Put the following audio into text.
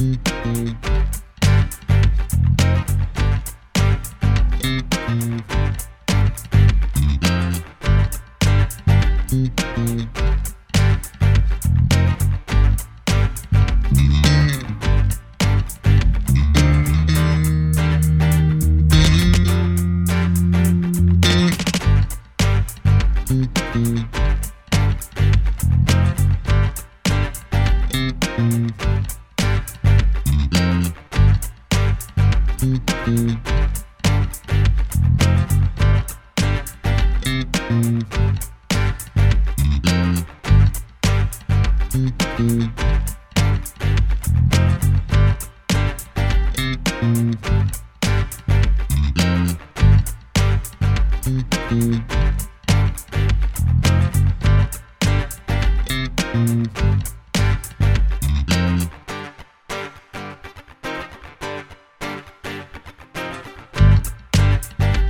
Mm-hmm. Mm-hmm.